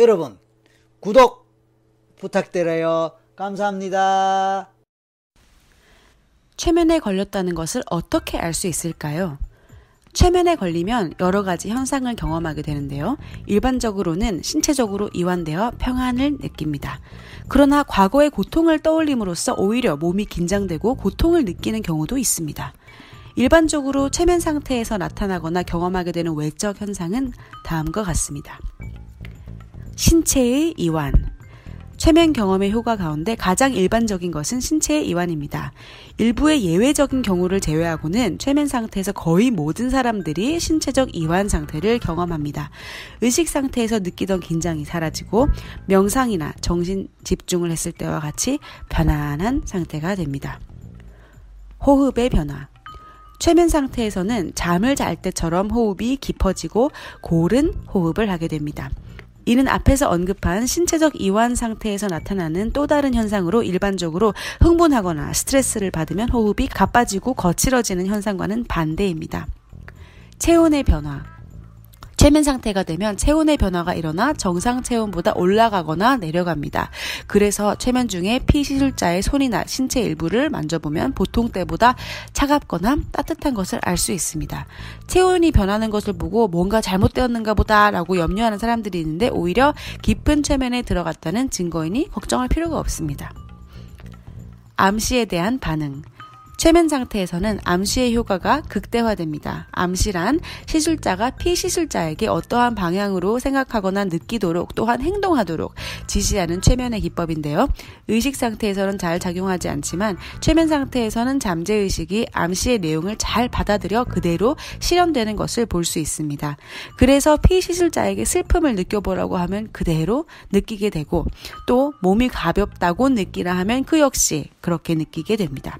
여러분, 구독 부탁드려요. 감사합니다. 최면에 걸렸다는 것을 어떻게 알 수 있을까요? 최면에 걸리면 여러 가지 현상을 경험하게 되는데요. 일반적으로는 신체적으로 이완되어 평안을 느낍니다. 그러나 과거의 고통을 떠올림으로써 오히려 몸이 긴장되고 고통을 느끼는 경우도 있습니다. 일반적으로 최면 상태에서 나타나거나 경험하게 되는 외적 현상은 다음과 같습니다. 신체의 이완. 최면 경험의 효과 가운데 가장 일반적인 것은 신체의 이완입니다. 일부의 예외적인 경우를 제외하고는 최면 상태에서 거의 모든 사람들이 신체적 이완 상태를 경험합니다. 의식 상태에서 느끼던 긴장이 사라지고 명상이나 정신 집중을 했을 때와 같이 편안한 상태가 됩니다. 호흡의 변화. 최면 상태에서는 잠을 잘 때처럼 호흡이 깊어지고 고른 호흡을 하게 됩니다. 이는 앞에서 언급한 신체적 이완 상태에서 나타나는 또 다른 현상으로 일반적으로 흥분하거나 스트레스를 받으면 호흡이 가빠지고 거칠어지는 현상과는 반대입니다. 체온의 변화. 최면 상태가 되면 체온의 변화가 일어나 정상 체온보다 올라가거나 내려갑니다. 그래서 최면 중에 피시술자의 손이나 신체 일부를 만져보면 보통 때보다 차갑거나 따뜻한 것을 알 수 있습니다. 체온이 변하는 것을 보고 뭔가 잘못되었는가 보다라고 염려하는 사람들이 있는데 오히려 깊은 최면에 들어갔다는 증거이니 걱정할 필요가 없습니다. 암시에 대한 반응. 최면 상태에서는 암시의 효과가 극대화됩니다. 암시란 시술자가 피시술자에게 어떠한 방향으로 생각하거나 느끼도록 또한 행동하도록 지시하는 최면의 기법인데요. 의식 상태에서는 잘 작용하지 않지만 최면 상태에서는 잠재 의식이 암시의 내용을 잘 받아들여 그대로 실현되는 것을 볼 수 있습니다. 그래서 피시술자에게 슬픔을 느껴보라고 하면 그대로 느끼게 되고 또 몸이 가볍다고 느끼라 하면 그 역시 그렇게 느끼게 됩니다.